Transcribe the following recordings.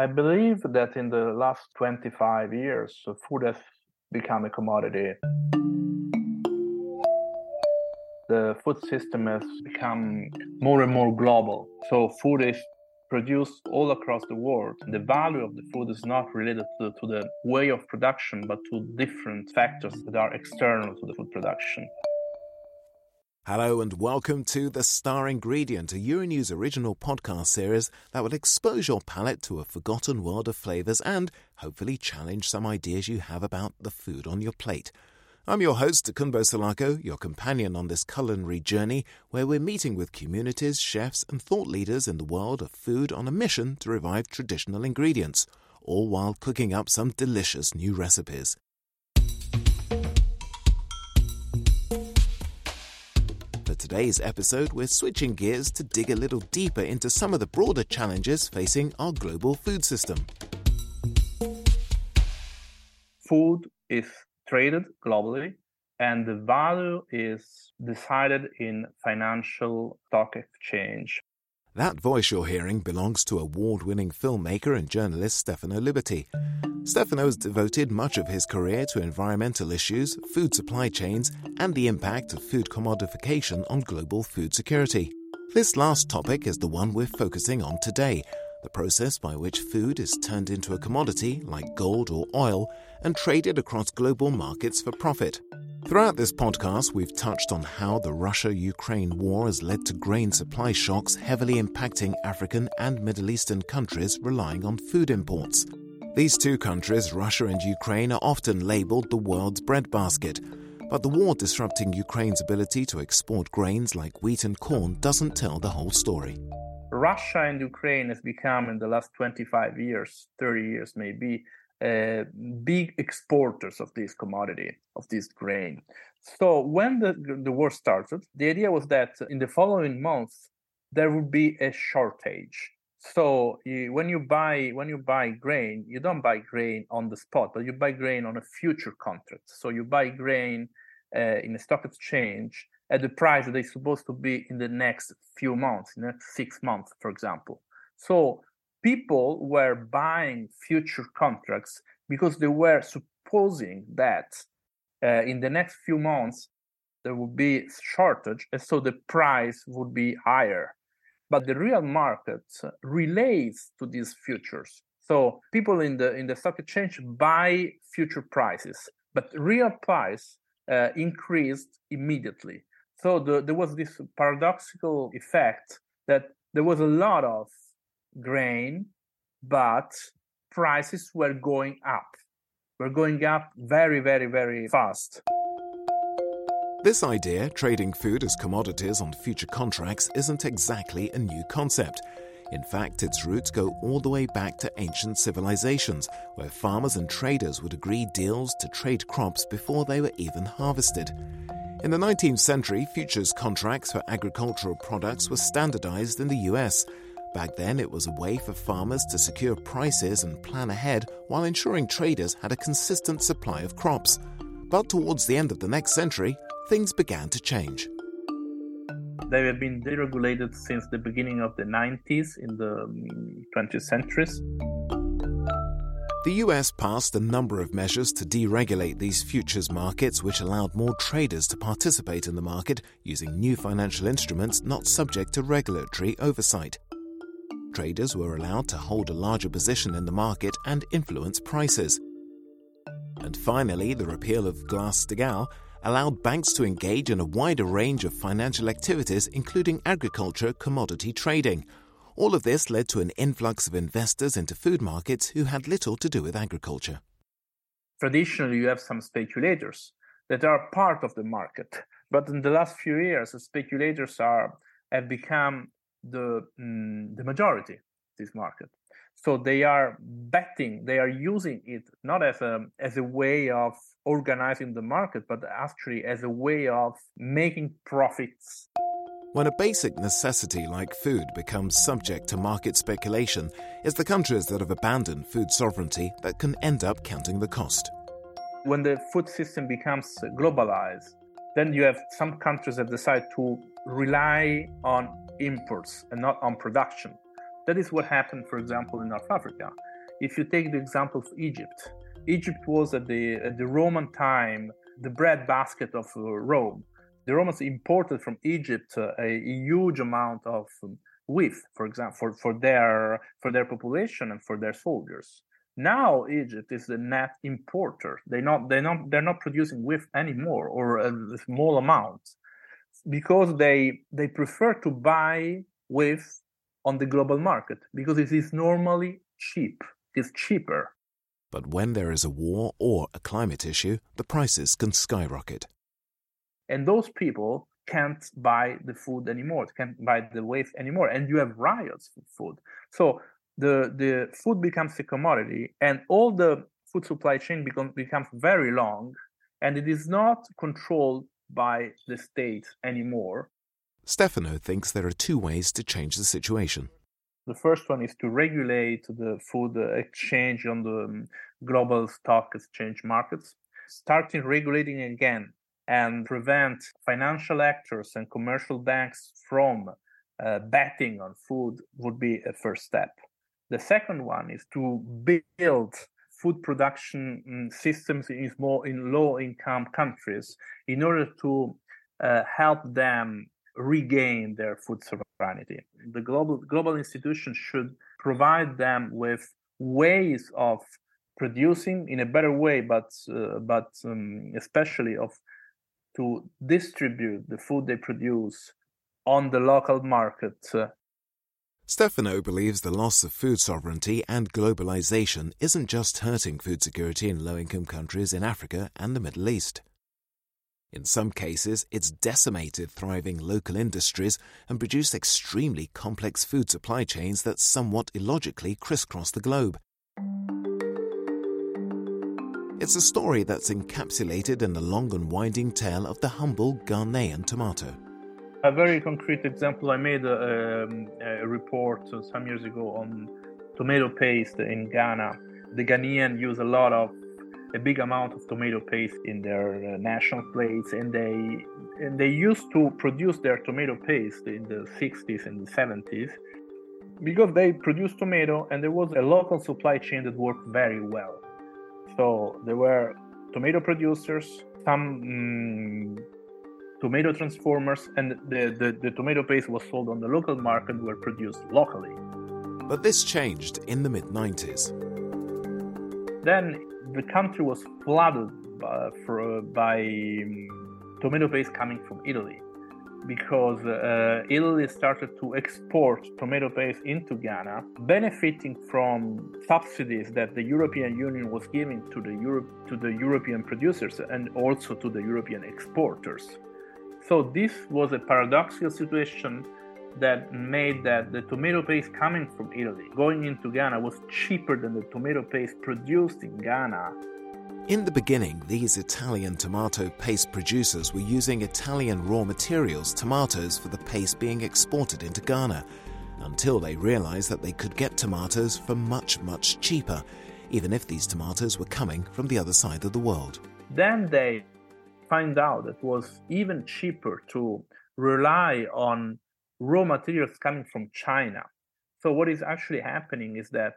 I believe that in the last 25 years, uh, food has become a commodity. The food system has become more and more global. So, food is produced all across the world. The value of the food is not related to, to the way of production, but to different factors that are external to the food production. Hello and welcome to The Star Ingredient, a Euronews original podcast series that will expose your palate to a forgotten world of flavours and hopefully challenge some ideas you have about the food on your plate. I'm your host, Tokunbo Salako, your companion on this culinary journey where we're meeting with communities, chefs, and thought leaders in the world of food on a mission to revive traditional ingredients, all while cooking up some delicious new recipes. Today's episode, we're switching gears to dig a little deeper into some of the broader challenges facing our global food system. Food is traded globally and the value is decided in financial stock exchange. That voice you're hearing belongs to award winning filmmaker and journalist Stefano Liberti. Stefano's devoted much of his career to environmental issues, food supply chains, and the impact of food commodification on global food security. This last topic is the one we're focusing on today the process by which food is turned into a commodity like gold or oil and traded across global markets for profit. Throughout this podcast, we've touched on how the Russia Ukraine war has led to grain supply shocks heavily impacting African and Middle Eastern countries relying on food imports. These two countries, Russia and Ukraine, are often labeled the world's breadbasket. But the war disrupting Ukraine's ability to export grains like wheat and corn doesn't tell the whole story. Russia and Ukraine has become in the last 25 years, 30 years maybe, uh, big exporters of this commodity, of this grain. So when the, the war started, the idea was that in the following months, there would be a shortage. So you, when you buy when you buy grain, you don't buy grain on the spot, but you buy grain on a future contract. So you buy grain uh, in a stock exchange at the price that is supposed to be in the next few months, next six months, for example. So people were buying future contracts because they were supposing that uh, in the next few months there would be shortage, and so the price would be higher. But the real market relates to these futures. So people in the in the stock exchange buy future prices, but real price uh, increased immediately. So the, there was this paradoxical effect that there was a lot of grain, but prices were going up. Were going up very, very, very fast. This idea, trading food as commodities on future contracts, isn't exactly a new concept. In fact, its roots go all the way back to ancient civilizations, where farmers and traders would agree deals to trade crops before they were even harvested. In the 19th century, futures contracts for agricultural products were standardized in the US. Back then, it was a way for farmers to secure prices and plan ahead while ensuring traders had a consistent supply of crops. But towards the end of the next century, things began to change. They have been deregulated since the beginning of the 90s in the 20th mm, centuries. The US passed a number of measures to deregulate these futures markets, which allowed more traders to participate in the market using new financial instruments not subject to regulatory oversight. Traders were allowed to hold a larger position in the market and influence prices. And finally, the repeal of Glass Steagall allowed banks to engage in a wider range of financial activities, including agriculture commodity trading all of this led to an influx of investors into food markets who had little to do with agriculture. Traditionally, you have some speculators that are part of the market, but in the last few years, speculators are have become the mm, the majority this market. So they are betting, they are using it not as a as a way of organizing the market, but actually as a way of making profits. When a basic necessity like food becomes subject to market speculation, it's the countries that have abandoned food sovereignty that can end up counting the cost. When the food system becomes globalized, then you have some countries that decide to rely on imports and not on production. That is what happened, for example, in North Africa. If you take the example of Egypt, Egypt was at the, at the Roman time the breadbasket of uh, Rome. The Romans imported from Egypt uh, a, a, huge amount of um, wheat, for example, for, for their for their population and for their soldiers. Now Egypt is the net importer. They not they not they're not producing wheat anymore or a small amount because they they prefer to buy wheat on the global market because it is normally cheap. It's cheaper. But when there is a war or a climate issue, the prices can skyrocket. And those people can't buy the food anymore, can't buy the waste anymore. And you have riots for food. So the, the food becomes a commodity and all the food supply chain become, becomes very long and it is not controlled by the state anymore. Stefano thinks there are two ways to change the situation. The first one is to regulate the food exchange on the um, global stock exchange markets, starting regulating again and prevent financial actors and commercial banks from uh, betting on food would be a first step. The second one is to build food production mm, systems in small in low income countries in order to uh, help them regain their food sovereignty. The global global institutions should provide them with ways of producing in a better way, but uh, but um, especially of to distribute the food they produce on the local market. Uh, Stefano believes the loss of food sovereignty and globalization isn't just hurting food security in low income countries in Africa and the Middle East. In some cases, it's decimated thriving local industries and produced extremely complex food supply chains that somewhat illogically crisscross the globe. It's a story that's encapsulated in the long and winding tale of the humble Ghanaian tomato. A very concrete example I made a, um, a report some years ago on tomato paste in Ghana. The Ghanaian use a lot of a big amount of tomato paste in their uh, national plates and they and they used to produce their tomato paste in the 60s and the 70s because they produced tomato and there was a local supply chain that worked very well so there were tomato producers some mm, tomato transformers and the, the, the tomato paste was sold on the local market were produced locally but this changed in the mid 90s then the country was flooded by, for, by um, tomato paste coming from Italy because uh, Italy started to export tomato paste into Ghana, benefiting from subsidies that the European Union was giving to the Europe to the European producers and also to the European exporters. So this was a paradoxical situation that made that the tomato paste coming from Italy going into Ghana was cheaper than the tomato paste produced in Ghana. In the beginning, these Italian tomato paste producers were using Italian raw materials, tomatoes, for the paste being exported into Ghana, until they realized that they could get tomatoes for much, much cheaper, even if these tomatoes were coming from the other side of the world. Then they find out it was even cheaper to rely on raw materials coming from China. So what is actually happening is that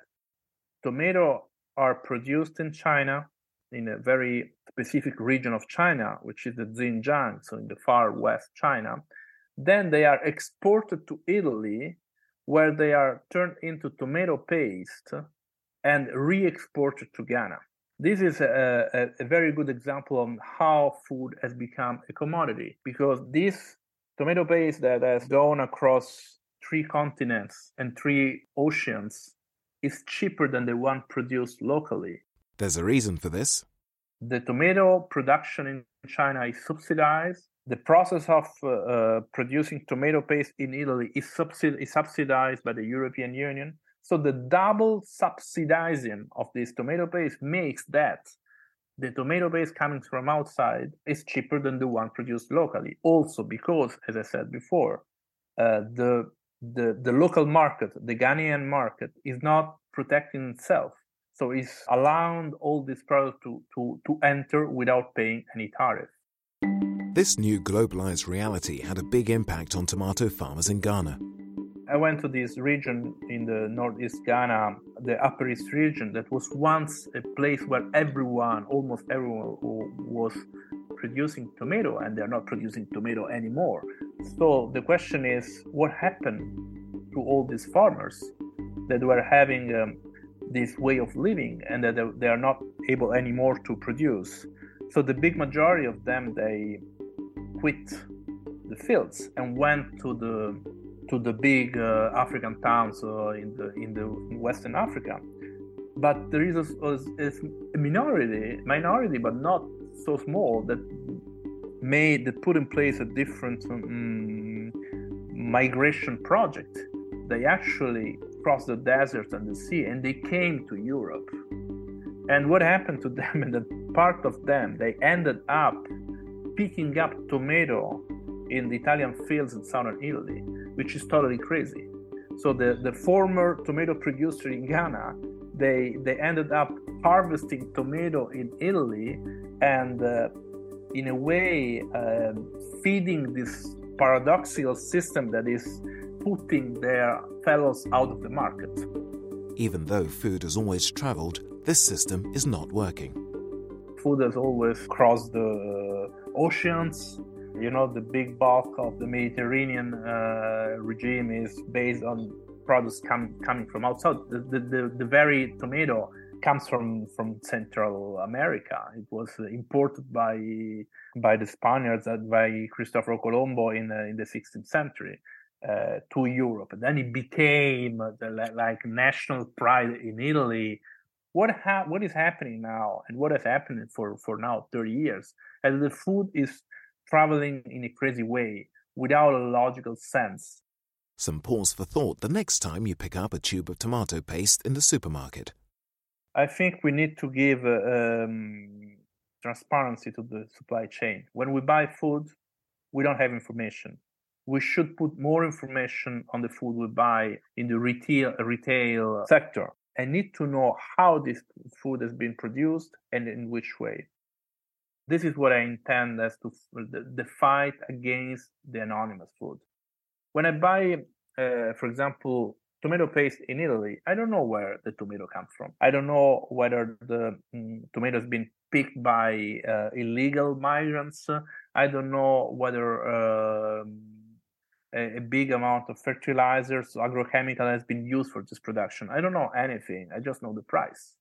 tomato are produced in China in a very specific region of China, which is the Xinjiang, so in the far west China. Then they are exported to Italy, where they are turned into tomato paste and re-exported to Ghana. This is a, a, very good example of how food has become a commodity because this tomato paste that has gone across three continents and three oceans is cheaper than the one produced locally. There's a reason for this. The tomato production in China is subsidized the process of uh, uh, producing tomato paste in Italy is, is, subsidized by the European Union. So the double subsidizing of this tomato paste makes that the tomato paste coming from outside is cheaper than the one produced locally. Also because, as I said before, uh, the the the local market, the Ghanaian market, is not protecting itself. So it's allowing all this product to, to, to enter without paying any tariff. This new globalized reality had a big impact on tomato farmers in Ghana. I went to this region in the northeast Ghana, the Upper East region, that was once a place where everyone, almost everyone, was producing tomato, and they're not producing tomato anymore. So the question is, what happened to all these farmers that were having um, this way of living and that they are not able anymore to produce? So the big majority of them, they quit the fields and went to the to the big uh, African towns uh, in the in the Western Africa. But there is a, a, minority, minority, but not so small that made that put in place a different um, migration project. They actually crossed the desert and the sea, and they came to Europe. And what happened to them? And that part of them, they ended up picking up tomato in the Italian fields in southern Italy, which is totally crazy. So the, the former tomato producer in Ghana, they they ended up harvesting tomato in Italy and uh, in a way uh, feeding this paradoxical system that is putting their fellows out of the market. Even though food has always traveled, this system is not working. Food has always crossed the oceans. You know, the big bulk of the Mediterranean uh, regime is based on products com- coming from outside. The, the, the, the, very tomato comes from, from Central America. It was imported by by the Spaniards by Cristoforo Colombo in uh, in the 16th century. Uh, to Europe. And then it became the, like national pride in Italy. What ha- what is happening now, and what has happened for for now 30 years as the food is traveling in a crazy way without a logical sense. Some pause for thought the next time you pick up a tube of tomato paste in the supermarket. I think we need to give uh, um, transparency to the supply chain. When we buy food, we don't have information. We should put more information on the food we buy in the retail retail sector. I need to know how this food has been produced and in which way. This is what I intend as to the, the fight against the anonymous food. When I buy, uh, for example, tomato paste in Italy, I don't know where the tomato comes from. I don't know whether the mm, tomato has been picked by uh, illegal migrants. I don't know whether uh, a, a, big amount of fertilizers, agrochemical has been used for this production. I don't know anything. I just know the price.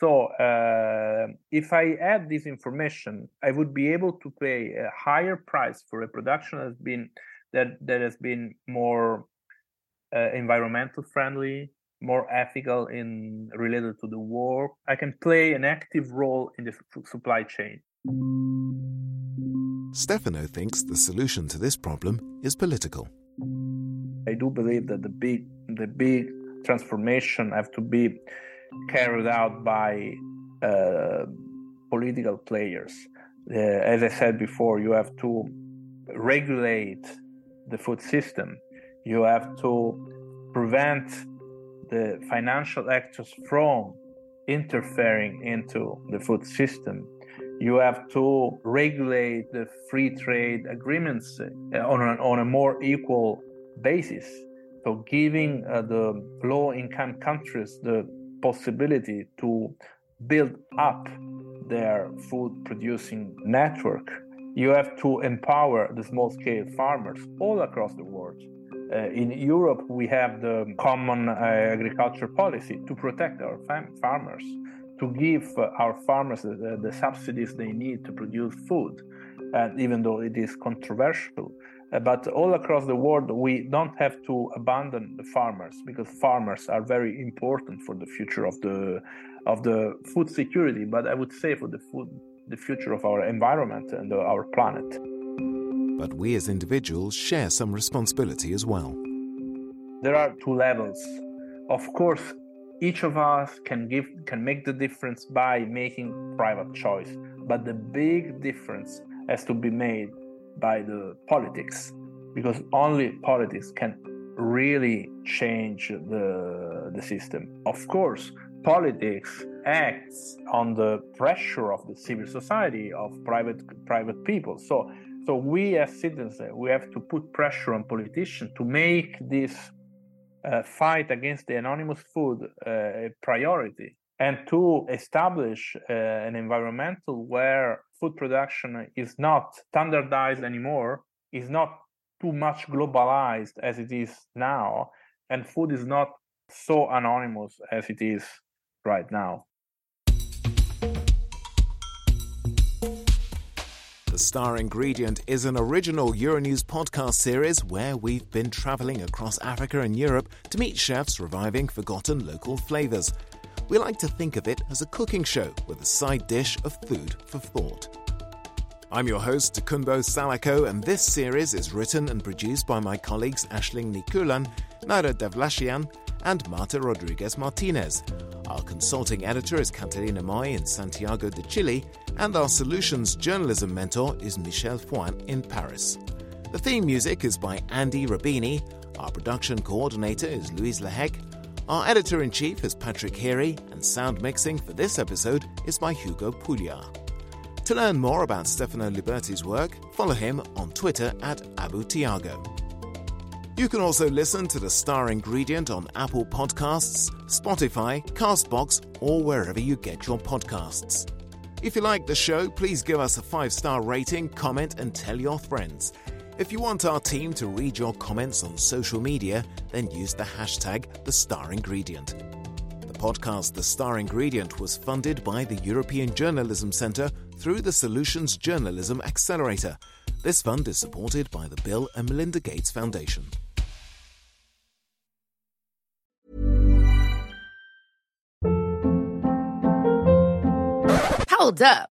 So uh, if I add this information, I would be able to pay a higher price for a production that has been that that has been more uh, environmental friendly, more ethical in related to the war. I can play an active role in the supply chain. Stefano thinks the solution to this problem is political. I do believe that the big the big transformation have to be carried out by uh, political players. Uh, as I said before, you have to regulate the food system. You have to prevent the financial actors from interfering into the food system. You have to regulate the free trade agreements uh, on a, on a more equal basis. So, giving uh, the low income countries the possibility to build up their food producing network. You have to empower the small scale farmers all across the world. Uh, in Europe, we have the common uh, agriculture policy to protect our fam- farmers, to give uh, our farmers the, the, subsidies they need to produce food. And even though it is controversial, Uh, but all across the world, we don't have to abandon the farmers because farmers are very important for the future of the of the food security. But I would say for the food, the future of our environment and our planet. but we as individuals share some responsibility as well. There are two levels. Of course, each of us can give can make the difference by making private choice, but the big difference has to be made by the politics because only politics can really change the the system. Of course, politics acts on the pressure of the civil society of private private people. So so we as citizens we have to put pressure on politicians to make this uh, fight against the anonymous food uh, a priority and to establish uh, an environmental where food production is not standardized anymore is not too much globalized as it is now and food is not so anonymous as it is right now The Star Ingredient is an original Euronews podcast series where we've been traveling across Africa and Europe to meet chefs reviving forgotten local flavors. We like to think of it as a cooking show with a side dish of food for thought. I'm your host, Tokunbo Salako, and this series is written and produced by my colleagues Aisling Ní Chúláin, Naira Davlashyan, and Marta Rodríguez Martínez. Our consulting editor is Catalina May in Santiago de Chile, and our solutions journalism mentor is Michèle Foin in Paris. The theme music is by Andy Robini. Our production coordinator is Louise Lehec. Our editor in chief is Patrick Heery, and sound mixing for this episode is by Hugo Puglia. To learn more about Stefano Liberti's work, follow him on Twitter at Abu Tiago. You can also listen to The Star Ingredient on Apple Podcasts, Spotify, Castbox, or wherever you get your podcasts. If you like the show, please give us a five star rating, comment, and tell your friends. If you want our team to read your comments on social media, then use the hashtag The Star Ingredient. The podcast The Star Ingredient was funded by the European Journalism Centre through the Solutions Journalism Accelerator. This fund is supported by the Bill and Melinda Gates Foundation. Hold up.